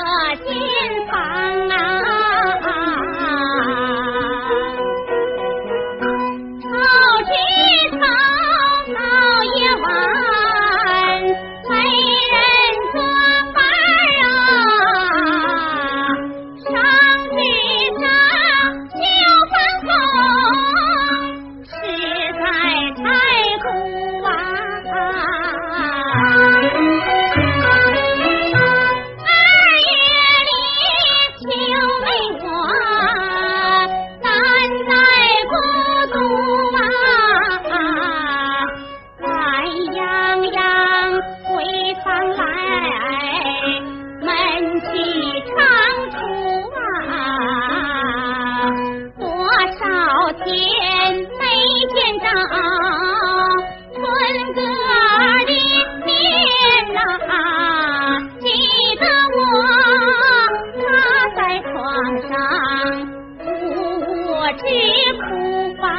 这新房啊。我。这苦房。